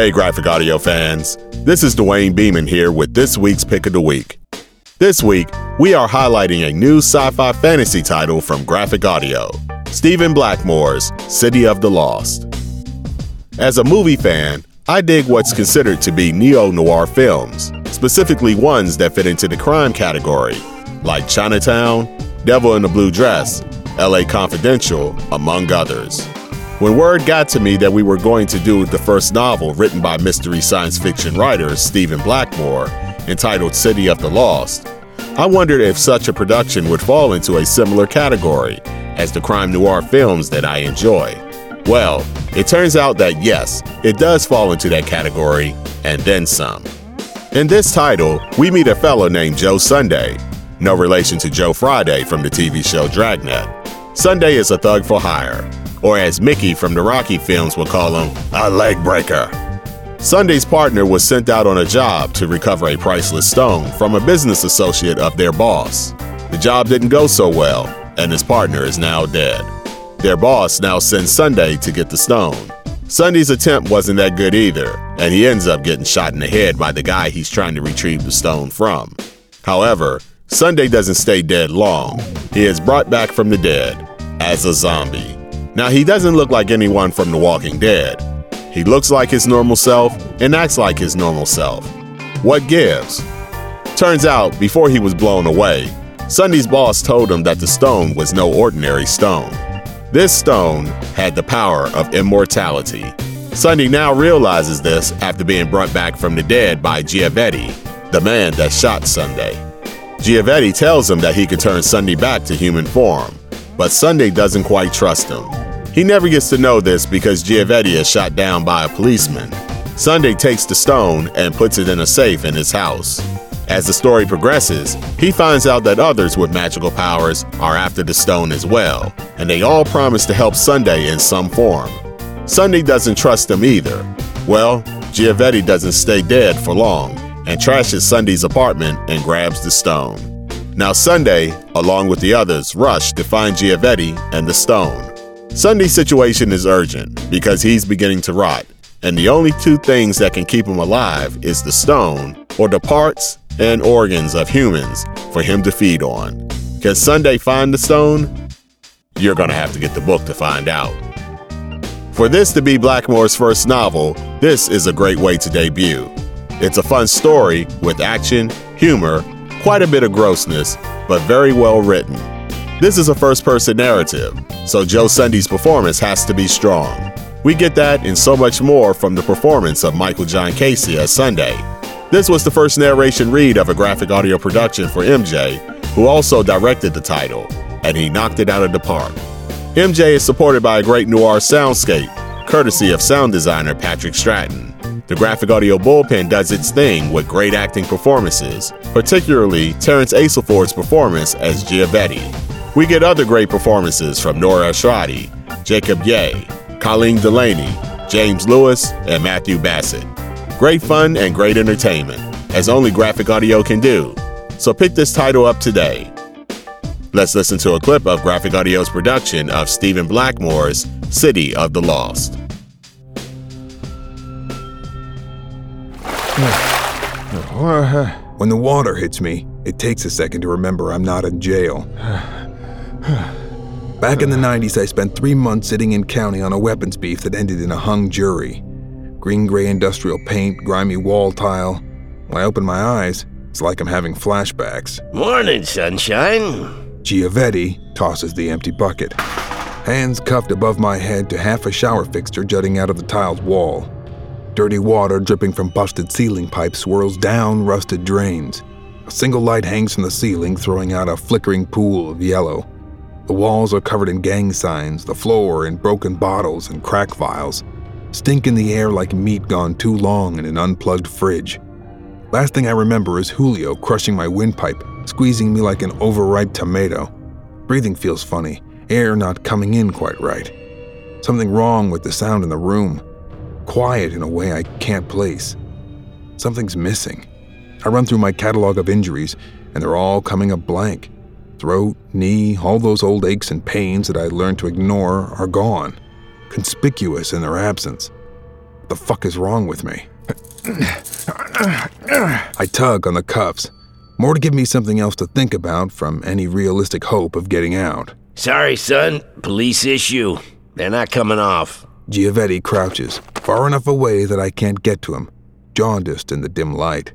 Hey, graphic audio fans. This is Duane Beeman here with this week's Pick of the Week. This week, we are highlighting a new sci fi fantasy title from Graphic Audio Stephen Blackmore's City of the Lost. As a movie fan, I dig what's considered to be neo noir films, specifically ones that fit into the crime category, like Chinatown, Devil in the Blue Dress, LA Confidential, among others. When word got to me that we were going to do the first novel written by mystery science fiction writer Stephen Blackmore, entitled City of the Lost, I wondered if such a production would fall into a similar category as the crime noir films that I enjoy. Well, it turns out that yes, it does fall into that category, and then some. In this title, we meet a fellow named Joe Sunday, no relation to Joe Friday from the TV show Dragnet. Sunday is a thug for hire, or as Mickey from the Rocky films would call him, a leg breaker. Sunday's partner was sent out on a job to recover a priceless stone from a business associate of their boss. The job didn't go so well, and his partner is now dead. Their boss now sends Sunday to get the stone. Sunday's attempt wasn't that good either, and he ends up getting shot in the head by the guy he's trying to retrieve the stone from. However, Sunday doesn't stay dead long. He is brought back from the dead as a zombie. Now, he doesn't look like anyone from The Walking Dead. He looks like his normal self and acts like his normal self. What gives? Turns out, before he was blown away, Sunday's boss told him that the stone was no ordinary stone. This stone had the power of immortality. Sunday now realizes this after being brought back from the dead by Giavetti, the man that shot Sunday. Giavetti tells him that he can turn Sunday back to human form, but Sunday doesn't quite trust him. He never gets to know this because Giavetti is shot down by a policeman. Sunday takes the stone and puts it in a safe in his house. As the story progresses, he finds out that others with magical powers are after the stone as well, and they all promise to help Sunday in some form. Sunday doesn't trust them either. Well, Giavetti doesn't stay dead for long and trashes Sunday's apartment and grabs the stone. Now, Sunday, along with the others, rush to find Giavetti and the stone. Sunday's situation is urgent because he's beginning to rot, and the only two things that can keep him alive is the stone or the parts and organs of humans for him to feed on. Can Sunday find the stone? You're going to have to get the book to find out. For this to be Blackmore's first novel, this is a great way to debut. It's a fun story with action, humor, quite a bit of grossness, but very well written. This is a first person narrative, so Joe Sunday's performance has to be strong. We get that and so much more from the performance of Michael John Casey as Sunday. This was the first narration read of a graphic audio production for MJ, who also directed the title, and he knocked it out of the park. MJ is supported by a great noir soundscape, courtesy of sound designer Patrick Stratton. The graphic audio bullpen does its thing with great acting performances, particularly Terrence Aselford's performance as Giavetti. We get other great performances from Nora Estradi, Jacob Ye, Colleen Delaney, James Lewis, and Matthew Bassett. Great fun and great entertainment, as only graphic audio can do. So pick this title up today. Let's listen to a clip of Graphic Audio's production of Stephen Blackmore's City of the Lost. When the water hits me, it takes a second to remember I'm not in jail. Back in the 90s, I spent three months sitting in county on a weapons beef that ended in a hung jury. Green gray industrial paint, grimy wall tile. When I open my eyes, it's like I'm having flashbacks. Morning, sunshine. Giavetti tosses the empty bucket. Hands cuffed above my head to half a shower fixture jutting out of the tiled wall. Dirty water dripping from busted ceiling pipes swirls down rusted drains. A single light hangs from the ceiling, throwing out a flickering pool of yellow. The walls are covered in gang signs, the floor in broken bottles and crack vials. Stink in the air like meat gone too long in an unplugged fridge. Last thing I remember is Julio crushing my windpipe, squeezing me like an overripe tomato. Breathing feels funny, air not coming in quite right. Something wrong with the sound in the room. Quiet in a way I can't place. Something's missing. I run through my catalog of injuries, and they're all coming up blank. Throat, knee, all those old aches and pains that I learned to ignore are gone, conspicuous in their absence. What the fuck is wrong with me? I tug on the cuffs, more to give me something else to think about from any realistic hope of getting out. Sorry, son. Police issue. They're not coming off. Giavetti crouches, far enough away that I can't get to him, jaundiced in the dim light.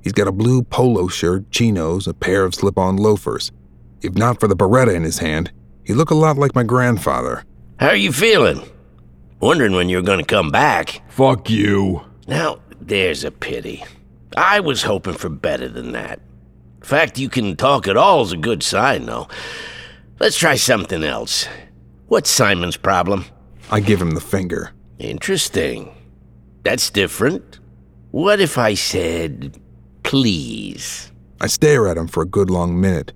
He's got a blue polo shirt, chinos, a pair of slip on loafers. If not for the Beretta in his hand, he'd look a lot like my grandfather. How are you feeling? Wondering when you're gonna come back. Fuck you. Now, there's a pity. I was hoping for better than that. The fact you can talk at all is a good sign, though. Let's try something else. What's Simon's problem? I give him the finger. Interesting. That's different. What if I said, please? I stare at him for a good long minute,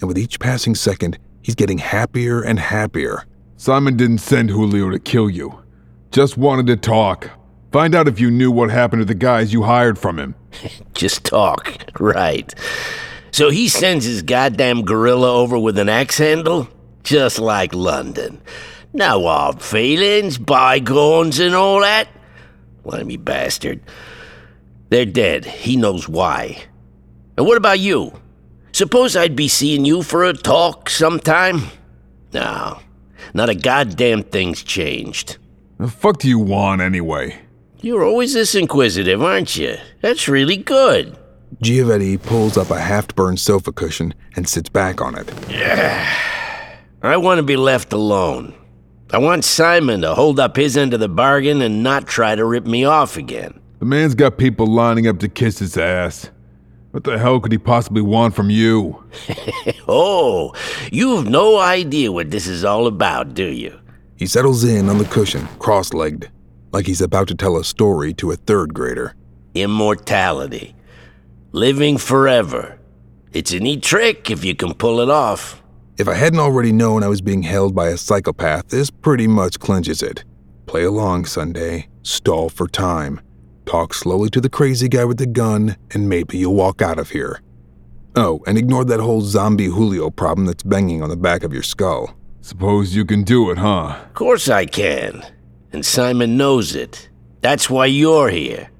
and with each passing second, he's getting happier and happier. Simon didn't send Julio to kill you. Just wanted to talk. Find out if you knew what happened to the guys you hired from him. Just talk, right. So he sends his goddamn gorilla over with an axe handle? Just like London. No hard feelings, bygones, and all that? Limey bastard. They're dead. He knows why. And what about you? Suppose I'd be seeing you for a talk sometime? No, not a goddamn thing's changed. The fuck do you want anyway? You're always this inquisitive, aren't you? That's really good. Giavetti pulls up a half burned sofa cushion and sits back on it. Yeah. I want to be left alone. I want Simon to hold up his end of the bargain and not try to rip me off again. The man's got people lining up to kiss his ass. What the hell could he possibly want from you? Oh, you've no idea what this is all about, do you? He settles in on the cushion, cross legged, like he's about to tell a story to a third grader. Immortality. Living forever. It's a neat trick if you can pull it off. If I hadn't already known I was being held by a psychopath, this pretty much clinches it. Play along, Sunday. Stall for time. Talk slowly to the crazy guy with the gun, and maybe you'll walk out of here. Oh, and ignore that whole zombie Julio problem that's banging on the back of your skull. Suppose you can do it, huh? Of course I can. And Simon knows it. That's why you're here.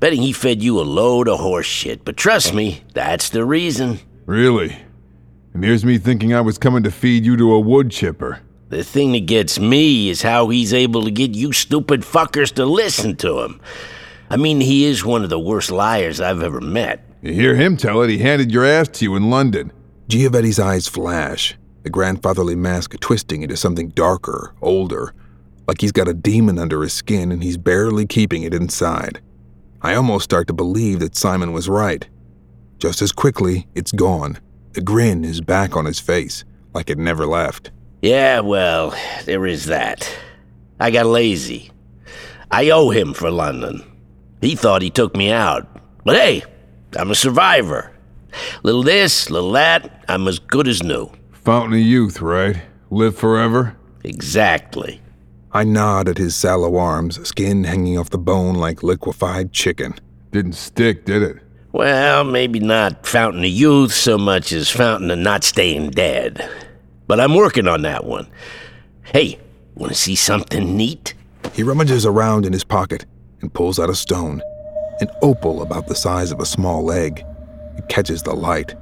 Betting he fed you a load of horse shit, but trust me, that's the reason. Really? And here's me thinking I was coming to feed you to a wood chipper. The thing that gets me is how he's able to get you stupid fuckers to listen to him. I mean, he is one of the worst liars I've ever met. You hear him tell it, he handed your ass to you in London. Giavetti's eyes flash, the grandfatherly mask twisting into something darker, older, like he's got a demon under his skin and he's barely keeping it inside. I almost start to believe that Simon was right. Just as quickly, it's gone. The grin is back on his face, like it never left. Yeah, well, there is that. I got lazy. I owe him for London. He thought he took me out. But hey, I'm a survivor. Little this, little that, I'm as good as new. Fountain of youth, right? Live forever? Exactly. I nod at his sallow arms, skin hanging off the bone like liquefied chicken. Didn't stick, did it? Well, maybe not Fountain of Youth so much as Fountain of Not Staying Dead. But I'm working on that one. Hey, want to see something neat? He rummages around in his pocket and pulls out a stone, an opal about the size of a small egg. It catches the light.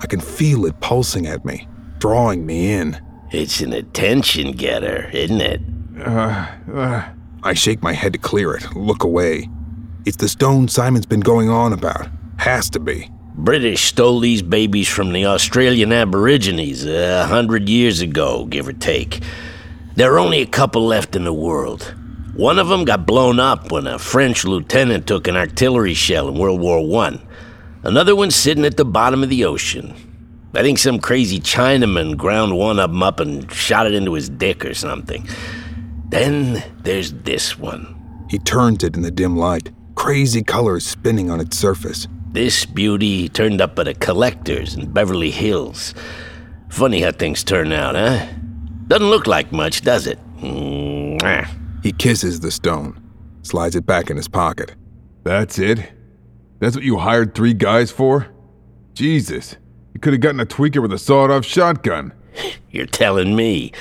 I can feel it pulsing at me, drawing me in. It's an attention getter, isn't it? Uh, uh, I shake my head to clear it, look away. It's the stone Simon's been going on about. Has to be. British stole these babies from the Australian Aborigines uh, a hundred years ago, give or take. There are only a couple left in the world. One of them got blown up when a French lieutenant took an artillery shell in World War One. Another one's sitting at the bottom of the ocean. I think some crazy Chinaman ground one of them up and shot it into his dick or something. Then there's this one. He turns it in the dim light, crazy colors spinning on its surface. This beauty turned up at a collector's in Beverly Hills. Funny how things turn out, huh? Doesn't look like much, does it? Mwah. He kisses the stone, slides it back in his pocket. that's it? That's what you hired three guys for? Jesus, you could have gotten a tweaker with a sawed off shotgun. You're telling me.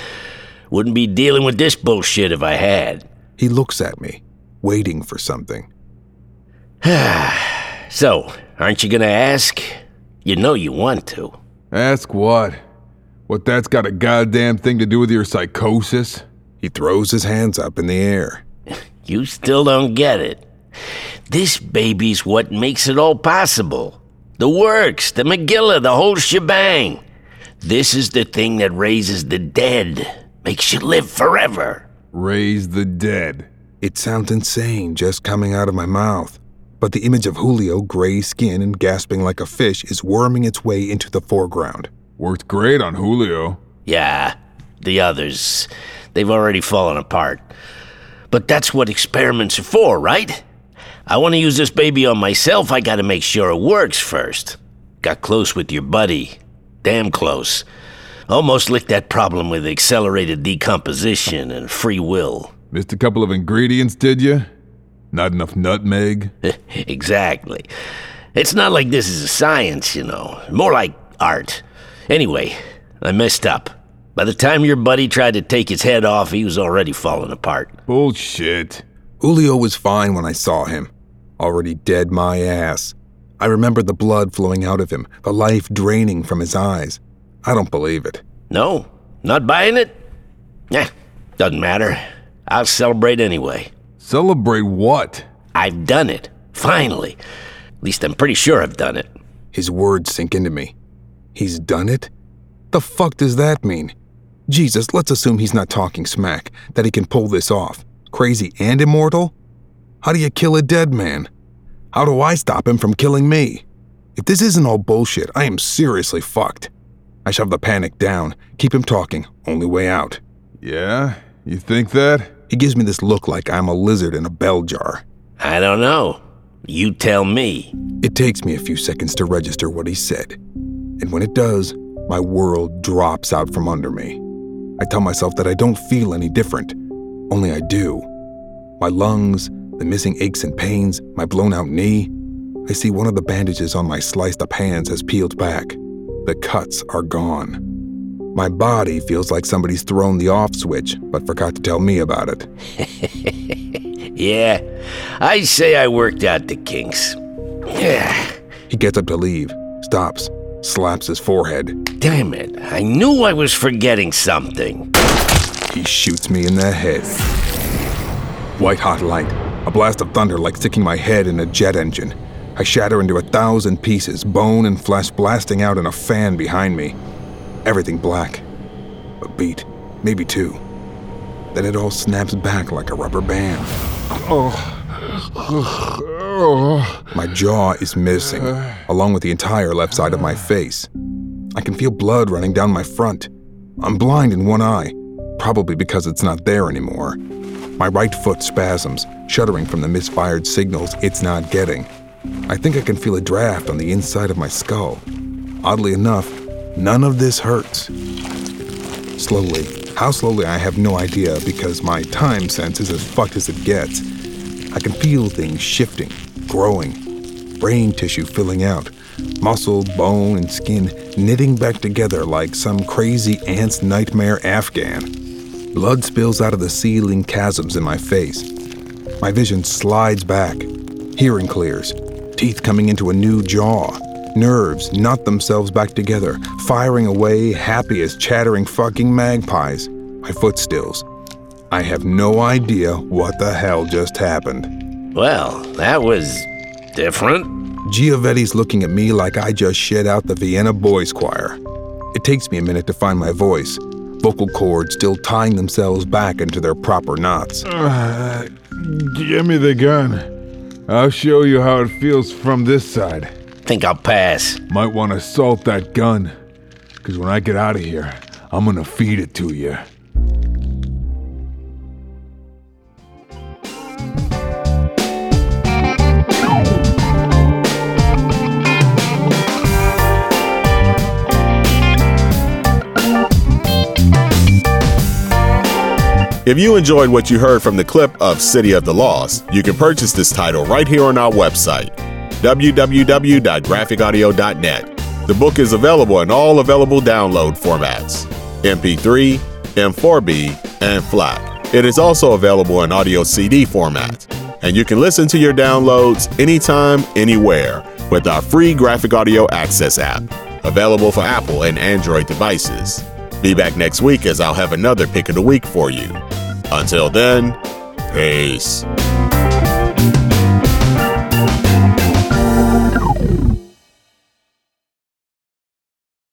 Wouldn't be dealing with this bullshit if I had. He looks at me, waiting for something. so, aren't you gonna ask? You know you want to. Ask what? What that's got a goddamn thing to do with your psychosis? He throws his hands up in the air. You still don't get it. This baby's what makes it all possible. The works, the Megillah, the whole shebang. This is the thing that raises the dead, makes you live forever. Raise the dead. It sounds insane just coming out of my mouth, but the image of Julio, gray skin and gasping like a fish, is worming its way into the foreground. Worked great on Julio. Yeah, the others, they've already fallen apart. But that's what experiments are for, right? I want to use this baby on myself, I gotta make sure it works first. Got close with your buddy. Damn close. Almost licked that problem with accelerated decomposition and free will. Missed a couple of ingredients, did you? Not enough nutmeg? exactly. It's not like this is a science, you know. More like art. Anyway, I messed up. By the time your buddy tried to take his head off, he was already falling apart. Bullshit. Julio was fine when I saw him. Already dead my ass. I remember the blood flowing out of him, the life draining from his eyes. I don't believe it. No? Not buying it? Eh, doesn't matter. I'll celebrate anyway. Celebrate what? I've done it. Finally. At least I'm pretty sure I've done it. His words sink into me. He's done it? The fuck does that mean? Jesus, let's assume he's not talking smack, that he can pull this off. Crazy and immortal? How do you kill a dead man? How do I stop him from killing me? If this isn't all bullshit, I am seriously fucked. I shove the panic down, keep him talking, only way out. Yeah? You think that? He gives me this look like I'm a lizard in a bell jar. I don't know. You tell me. It takes me a few seconds to register what he said. And when it does, my world drops out from under me. I tell myself that I don't feel any different, only I do. My lungs, the missing aches and pains, my blown out knee. I see one of the bandages on my sliced up hands has peeled back. The cuts are gone. My body feels like somebody's thrown the off switch, but forgot to tell me about it. yeah, I say I worked out the kinks. Yeah. He gets up to leave, stops, slaps his forehead. Damn it, I knew I was forgetting something. He shoots me in the head. White hot light, a blast of thunder like sticking my head in a jet engine. I shatter into a thousand pieces, bone and flesh blasting out in a fan behind me. Everything black. A beat, maybe two. Then it all snaps back like a rubber band. Oh. Oh. My jaw is missing, uh. along with the entire left side of my face. I can feel blood running down my front. I'm blind in one eye, probably because it's not there anymore. My right foot spasms, shuddering from the misfired signals it's not getting. I think I can feel a draft on the inside of my skull. Oddly enough, none of this hurts. Slowly, how slowly I have no idea because my time sense is as fucked as it gets. I can feel things shifting, growing, brain tissue filling out, muscle, bone, and skin knitting back together like some crazy ant's nightmare Afghan. Blood spills out of the ceiling chasms in my face. My vision slides back. Hearing clears. Teeth coming into a new jaw. Nerves knot themselves back together, firing away, happy as chattering fucking magpies. My foot stills. I have no idea what the hell just happened. Well, that was different. Giavetti's looking at me like I just shed out the Vienna Boys Choir. It takes me a minute to find my voice, vocal cords still tying themselves back into their proper knots. Uh, give me the gun. I'll show you how it feels from this side. Think I'll pass. Might want to salt that gun. Because when I get out of here, I'm gonna feed it to you. If you enjoyed what you heard from the clip of City of the Lost, you can purchase this title right here on our website, www.graphicaudio.net. The book is available in all available download formats MP3, M4B, and FLAC. It is also available in audio CD format. And you can listen to your downloads anytime, anywhere with our free Graphic Audio Access app, available for Apple and Android devices. Be back next week as I'll have another pick of the week for you. Until then, peace.